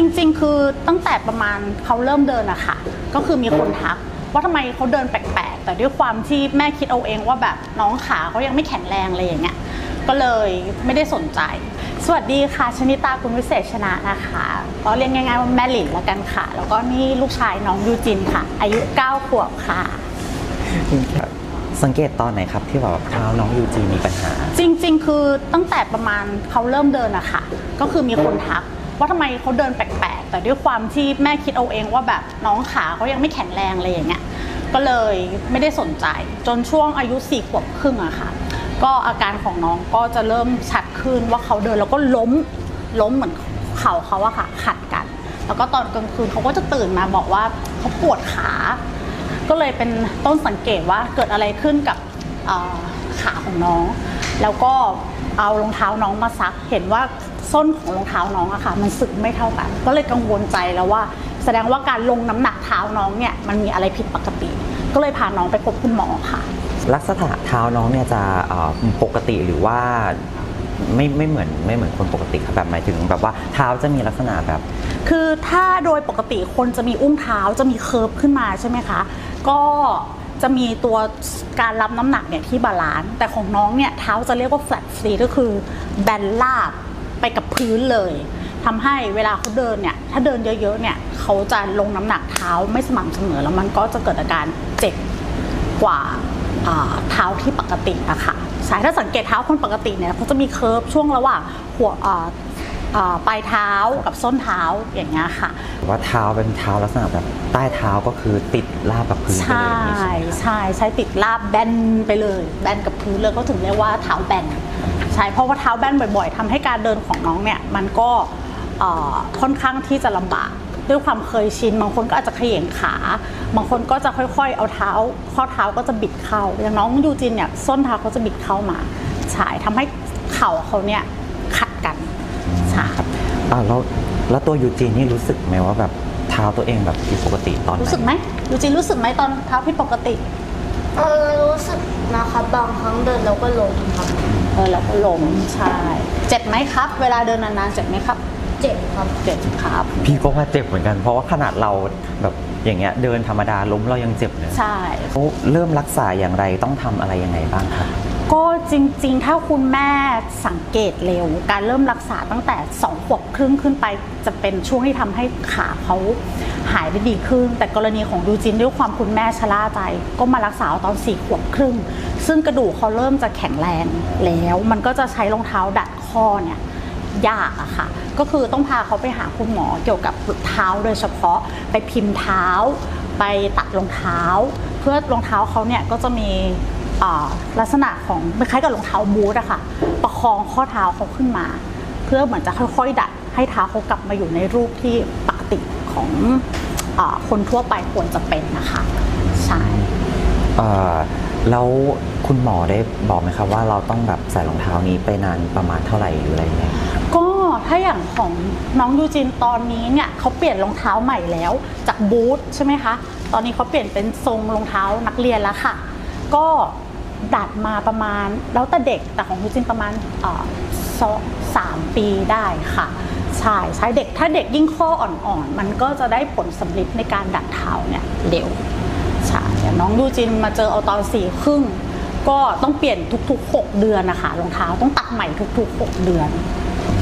ริง ๆ คือตั้งแต่ประมาณเขาเริ่มเดินอะค่ะ ก็คือมีคนทักว่าทำไมเขาเดินแปลกๆ แต่ด้วยความที่แม่คิดเอาเองว่าแบบน้องขาเขายังไม่แข็งแรงอะไรอย่างเงี้ย ก็เลยไม่ได้สนใจ สวัสดีค่ะชนิตาคุณวิเศษชนะนะคะก็เรียกง่ายๆว่าแม่หลินละกันค่ะ แล้วก็นี่ลูกชายน้องยูจินค่ะ อายุ 9 ขวบค่ะ สังเกตตอนไหนครับที่แบบเท้าน้องยูจีมีปัญหา จริง ๆ คือตั้งแต่ประมาณเขาเริ่มเดินอะค่ะ ก็คือมีคนทัก ว่าทำไมเขาเดินแปลกๆ แต่ด้วยความที่แม่คิดเอาเองว่าแบบน้องขาเขายังไม่แข็งแรงอะไรอย่างเงี้ยก็เลยไม่ได้สนใจจนช่วงอายุสี่ขวบครึ่งอะค่ะ ก็อาการของน้องก็จะเริ่มชัดขึ้นว่าเขาเดินแล้วก็ล้มล้มเหมือนเข่าเขาอะค่ะ ขัดกัน แล้วก็ตอนกลางคืนเขาก็จะตื่นมาบอกว่าเขาปวดขา ก็เลยเป็นต้นสังเกตว่าเกิดอะไรขึ้นกับขาของน้อง แล้วก็เอารองเท้าน้องมาซักเห็นว่า ส้นของรองเท้าน้องอะค่ะ มันสึกไม่เท่ากัน ก็เลยกังวลใจแล้วว่า แสดงว่าการลงน้ำหนักเท้าน้องเนี่ยมันมีอะไรผิดปกติ ก็เลยพาน้องไปพบคุณหมอค่ะ ลักษณะเท้าน้องเนี่ยจะเอ่อปกติหรือว่าไม่ไม่เหมือนไม่เหมือนคนปกติครับแบบหมายถึงแบบว่าเท้าจะมีลักษณะแบบ คือถ้าโดยปกติคนจะมีอุ้งเท้าจะมีเคิร์ฟขึ้นมาใช่ไหมคะ ก็จะมีตัวการรับน้ำหนักเนี่ยที่ balance แต่ของน้องเนี่ยเท้าจะเรียกว่า flat feet ก็คือแบนราบ ไปกับพื้นเลยทำให้เวลาเขาเดินเนี่ยถ้าเดินเยอะๆเนี่ยเขาจะลงน้ำหนักเท้าไม่สม่ำเสมอแล้วมันก็จะเกิดอาการเจ็บกว่าอ่าเท้าที่ปกติอะค่ะใช่ถ้าสังเกตเท้าคนปกติเนี่ยเขาจะมี curve ช่วงระหว่างหัวอ่าอ่าปลายเท้ากับส้นเท้าอย่างเงี้ยค่ะ ว่าเท้าเป็นเท้าลักษณะแบบใต้เท้าก็คือติดราบกับพื้นไปใช่เลยอย่างนี้ใช่ไหมครับใช่ใช้ติดลาบแบนไปเลย แบนกับพื้นเลยก็ถึงเรียกว่าเท้าแบนใช่เพราะว่าเท้าแบนบ่อยๆทำให้การเดินของน้องเนี่ยมันก็เอ่อค่อนข้างที่จะลำบากด้วยความเคยชิน บางคนก็อาจจะเขย่งขา บางคนก็จะค่อยๆ เอาเท้า ข้อเท้าก็จะบิดเข้า อย่างน้องยูจินเนี่ยส้นเท้าเขาจะบิดเข้ามาใช่ทำให้เข่าเขาเนี่ยขัดกันใช่ครับอ่าแล้วแล้วตัวยูจีนนี่รู้สึกไหมว่าแบบเท้าตัวเองแบบผิดปกติตอนไหนรู้สึกไหมยูจินรู้สึกไหมตอนเท้าผิดปกติ เออรู้สึกนะครับบางครั้งเดินแล้วก็ล้มครับ เออแล้วก็ล้มใช่เจ็บไหมครับ เวลาเดินนานๆเจ็บไหมครับ เจ็บครับเจ็บครับ พี่ก็ว่าเจ็บเหมือนกัน เพราะว่าขนาดเราแบบอย่างเงี้ยเดินธรรมดาล้มเรายังเจ็บเลยใช่เขาเริ่มรักษาอย่างไรต้องทำอะไรยังไงบ้างครับ ก็จริงๆ ถ้าคุณแม่สังเกตเร็ว การเริ่มรักษาตั้งแต่2ขวบครึ่งขึ้นไปจะเป็นช่วงที่ทำให้ขาเขาหายได้ดีขึ้น แต่กรณีของดูจินด้วยความคุณแม่ชะล่าใจ ก็มารักษาเอาตอน4ขวบครึ่ง ซึ่งกระดูกเขาเริ่มจะแข็งแรงแล้ว มันก็จะใช้รองเท้าดัดข้อเนี่ยยากอะค่ะ ก็คือต้องพาเขาไปหาคุณหมอเกี่ยวกับเท้าโดยเฉพาะไปพิมพ์เท้า ไปตัดรองเท้า เพื่อรองเท้าเขาเนี่ยก็จะมี ลักษณะของคล้ายๆกับรองเท้าบูทอะค่ะ ประคองข้อเท้าเขาขึ้นมา เพื่อเหมือนจะค่อยๆ ดัดให้เท้าเขากลับมาอยู่ในรูปที่ปกติของอาคนทั่วไปควรจะเป็นนะคะใช่เอ่อแล้วคุณหมอได้บอกไหมครับว่าเราต้องแบบใส่รองเท้านี้ไปนานประมาณเท่าไหร่หรืออะไรเงี้ยก็ถ้าอย่างของน้องยูจินตอนนี้เนี่ยเขาเปลี่ยนรองเท้าใหม่แล้ว จากบูทใช่ไหมคะ ตอนนี้เขาเปลี่ยนเป็นทรงรองเท้านักเรียนแล้วค่ะ ก็ ดัดมาประมาณ แล้วแต่เด็กแต่ของยูจินประมาณสองสามปีได้ค่ะใช่ใช่เด็กถ้าเด็กยิ่งข้ออ่อนๆ มันก็จะได้ผลสำลิดในการดัดเท้าเนี่ยเร็วใช่ยน้องยูจินมาเจอเอาตอนสี่ครึ่งก็ต้องเปลี่ยนทุก ๆ 6 เดือนนะคะรองเท้าต้องตัดใหม่ทุก ๆ 6 เดือน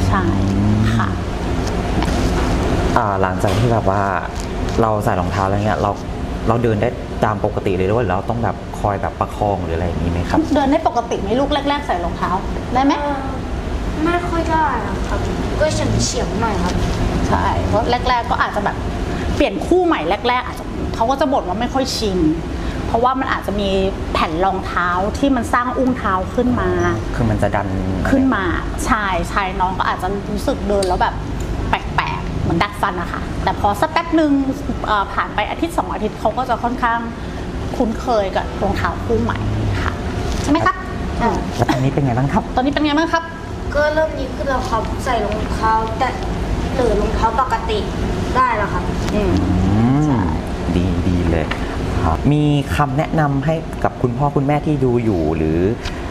ใช่ค่ะหลังจากที่แบบว่าเราใส่รองเท้าแล้วเนี่ยเรา เราเดินได้ตามปกติเลยหรือว่าเราต้องแบบคอยแบบประคองหรืออะไรอย่างนี้ไหมครับ เดินได้ปกติไหมลูกแรก ๆ ใส่รองเท้าได้ไหมเอ่อไม่ค่อยได้นะครับก็เฉียงเฉียงๆหน่อยครับใช่เพราะแรก ๆ ก็อาจจะแบบเปลี่ยนคู่ใหม่แรก ๆ อาจจะเขาก็จะบ่นว่าไม่ค่อยชินเพราะว่ามันอาจจะมีแผ่นรองเท้าที่มันสร้างอุ้งเท้าขึ้นมา คือมันจะดันขึ้นมา ใช่ใช่น้องก็อาจจะรู้สึกเดินแล้วแบบแปลกๆ เหมือนดัดฟันอะค่ะแต่พอสักแป๊บหนึ่งเอ่อผ่านไปอาทิตย์สองอาทิตย์เขาก็จะค่อนข้างคุ้นเคยกับรองเท้าคู่ใหม่ค่ะใช่ไหมครับอืมแล้วตอนนี้เป็นไงบ้างครับ ตอนนี้เป็นไงบ้างครับ ก็เริ่มดีขึ้นแล้วครับใส่รองเท้าแต่หรือรองเท้าปกติได้แล้วครับอืมอืมใช่ดีดีเลยครับมีคำแนะนำให้กับคุณพ่อคุณแม่ที่ดูอยู่ หรือ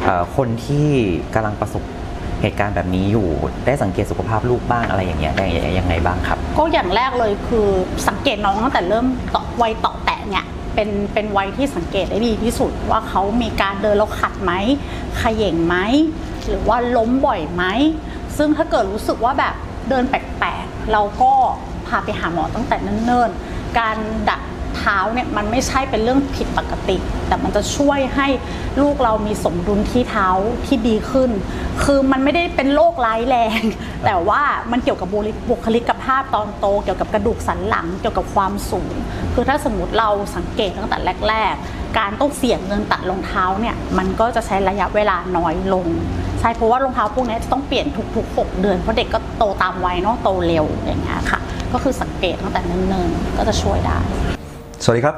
เออคนที่กำลังประสบ เหตุการณ์แบบนี้อยู่ ได้สังเกตสุขภาพลูกบ้างอะไรอย่างเงี้ยได้ยังไงบ้างครับ ก็อย่างแรกเลยคือสังเกตน้องตั้งแต่เริ่มต่อวัยต่อแตะเนี่ยเป็นเป็นวัยที่สังเกตได้ดีที่สุดว่าเขามีการเดินแล้วขัดไหมขย่งไหมหรือว่าล้มบ่อยไหมซึ่งถ้าเกิดรู้สึกว่าแบบเดินแปลกๆ เราก็พาไปหาหมอตั้งแต่เนิ่นๆ การดัด เท้าเนี่ยมันไม่ใช่เป็นเรื่องผิดปกติ แต่มันจะช่วยให้ลูกเรามีสมดุลที่เท้าที่ดีขึ้น คือมันไม่ได้เป็นโรคร้ายแรง แต่ว่ามันเกี่ยวกับบุคลิกภาพตอนโต เกี่ยวกับกระดูกสันหลังเกี่ยวกับความสูง คือถ้าสมมติเราสังเกตตั้งแต่แรก ๆ การต้องเสี่ยงเงินตัดรองเท้าเนี่ยมันก็จะใช้ระยะเวลาน้อยลงใช่เพราะว่ารองเท้าพวกนี้จะต้องเปลี่ยนทุกๆ 6 เดือน เพราะเด็กก็โตตามวัยเนาะโตเร็วอย่างเงี้ยค่ะ ก็คือสังเกตตั้งแต่เนิ่นๆก็จะช่วยได้ สวัสดีครับ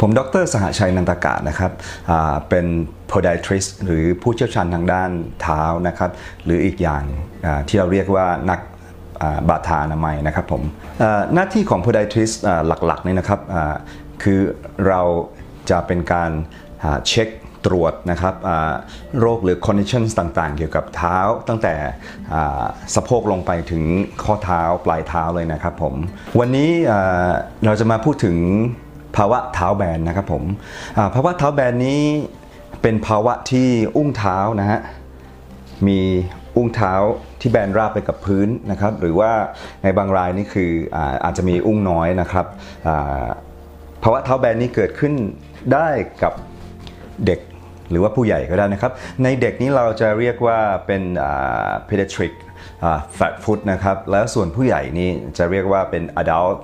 ผมดร สหชัยนันตากาศนะครับเป็น podiatrist หรือผู้เชี่ยวชาญทางด้านเท้านะครับ หรืออีกอย่างที่เราเรียกว่านักบาดทานามัยนะครับผมหน้าที่ของ podiatrist หลักๆนี่นะครับคือเราจะเป็นการเช็คตรวจนะครับโรคหรือ conditions ต่างๆ เกี่ยวกับเท้าตั้งแต่สะโพกลงไปถึงข้อเท้าปลายเท้าเลยนะครับผม วันนี้เราจะมาพูดถึง ภาวะเท้าแบนนะครับผมภาวะเท้าแบนนี้เป็นภาวะที่อุ้งเท้านะฮะมีอุ้งเท้าที่แบนราบไปกับพื้นนะครับ หรือว่าในบางรายนี่คืออาอาจจะมีอุ้งน้อยนะครับภาวะเท้าแบนนี้เกิดขึ้นได้กับเด็กหรือว่าผู้ใหญ่ก็ได้นะครับ ในเด็กนี้เราจะเรียกว่าเป็น pediatric flat foot นะครับ แล้วส่วนผู้ใหญ่นี่จะเรียกว่าเป็น adult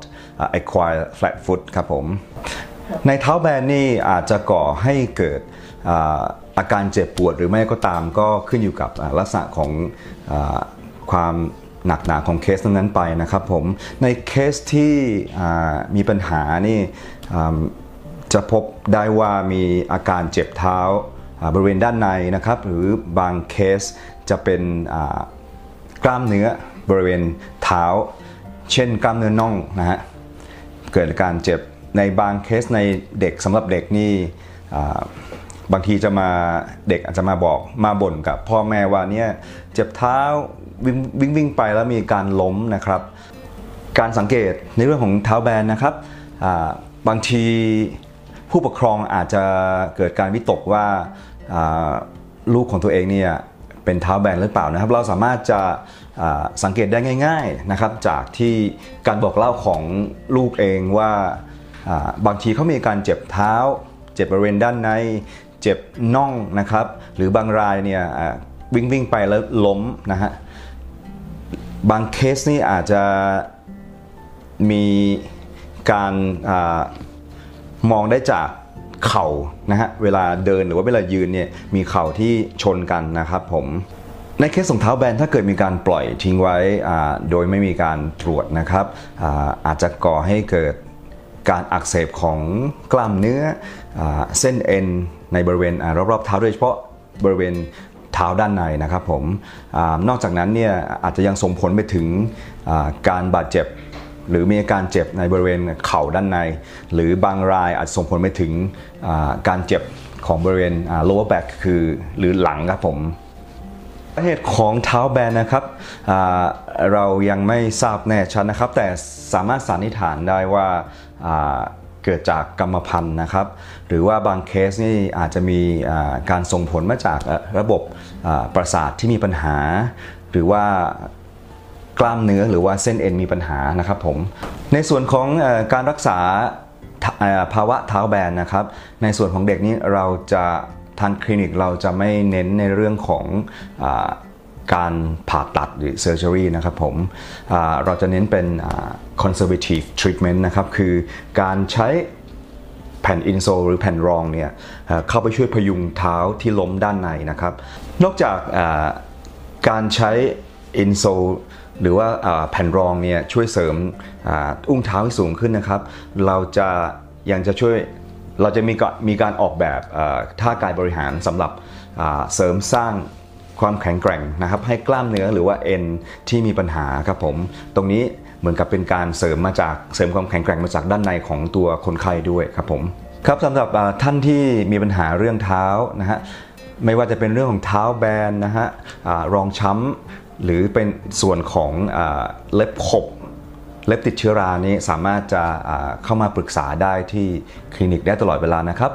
acquired flat foot ครับผม ในเท้าแบนนี่อาจจะก่อให้เกิดอาการเจ็บปวดหรือไม่ก็ตามก็ขึ้นอยู่กับลักษณะของอความหนักหนาของเคสนั้นๆไปนะครับผม ในเคสที่มีปัญหานี่จะพบได้ว่ามีอาการเจ็บเท้าบริเวณด้านในนะครับ หรือบางเคสจะเป็น กล้ามเนื้อบริเวณเท้า เช่นกล้ามเนื้อน่องนะฮะเกิดการเจ็บในบางเคสในเด็กสำหรับเด็กนี่บางทีจะมาเด็กอาจจะมาบอกมาบ่นกับพ่อแม่ว่าเนี่ยเจ็บเท้าวิ่งวิ่งวงไปแล้วมีการล้มนะครับ การสังเกตในเรื่องของเท้าแบนนะครับบางทีผู้ปกครองอาจจะเกิดการวิตกว่าลูกของตัวเองเนี่ย เป็นเท้าแบนหรือเปล่านะครับ เราสามารถจะสังเกตได้ง่ายๆนะครับจากที่การบอกเล่าของลูกเองว่าบางทีเขามีการเจ็บเท้า เจ็บบริเวณด้านใน เจ็บน่องนะครับ หรือบางรายเนี่ยวิ่งวิ่งไปแล้วล้มนะฮะบางเคสนี่อาจจะมีการอมองได้จาก เข่านะฮะเวลาเดินหรือว่าเวลายืนเนี่ยมีเข่าที่ชนกันนะครับผมในเคสของเท้าแบนถ้าเกิดมีการปล่อยทิ้งไว้อ่าโดยไม่มีการตรวจนะครับอาอาจจะก่อให้เกิดการอักเสบของกล้ามเนื้ออาเส้นเอ็นในบริเวณอรอบๆเท้าโดยเฉพาะบริเวณเท้าด้านในนะครับผมอานอกจากนั้นเนี่ยอาจจะยังส่งผลไปถึงอ่าการบาดเจ็บ หรือมีอาการเจ็บในบริเวณเข่าด้านใน หรือบางรายอาจส่งผลไปถึงการเจ็บของบริเวณ lower back คือหรือหลังครับผมสาเหตุของเท้าแบนนะครับเรายังไม่ทราบแน่ชัดนะครับ แต่สามารถสันนิษฐานได้ว่าเกิดจากกรรมพันธุ์นะครับ หรือว่าบางเคสนี่อาจจะมีการส่งผลมาจากระบบประสาทที่มีปัญหา หรือว่า กล้ามเนื้อหรือว่าเส้นเอ็นมีปัญหานะครับผม ในส่วนของอการรักษาภาวะเท้าแบนนะครับ ในส่วนของเด็กนี้เราจะทางคลินิกเราจะไม่เน้นในเรื่องของอการผ่าตัดหรือ surgery นะครับผมเราจะเน้นเป็น conservative treatment นะครับ คือการใช้แผ่นอินโซลหรือแผ่นรองเนี่ยเข้าไปช่วยพยุงเท้าที่ล้มด้านในนะครับ นอกจากการใช้อินโซล หรือว่าแผ่นรองเนี่ยช่วยเสริมอุ้งเท้าให้สูงขึ้นนะครับ เราจะยังจะช่วยเราจะมีมีการออกแบบท่ากายบริหารสำหรับเสริมสร้างความแข็งแกร่งนะครับ ให้กล้ามเนื้อหรือว่าเอ็นที่มีปัญหาครับผม ตรงนี้เหมือนกับเป็นการเสริมมาจากเสริมความแข็งแกร่งมาจากด้านในของตัวคนไข้ด้วยครับผมครับสำหรับท่านที่มีปัญหาเรื่องเท้านะฮะไม่ว่าจะเป็นเรื่องของเท้าแบนนะฮะรองช้ำ หรือเป็นส่วนของอเล็บขบเล็บติดเชื้อรานี้สามารถจะเข้ามาปรึกษาได้ที่คลินิกได้ตลอดเวลานะครับ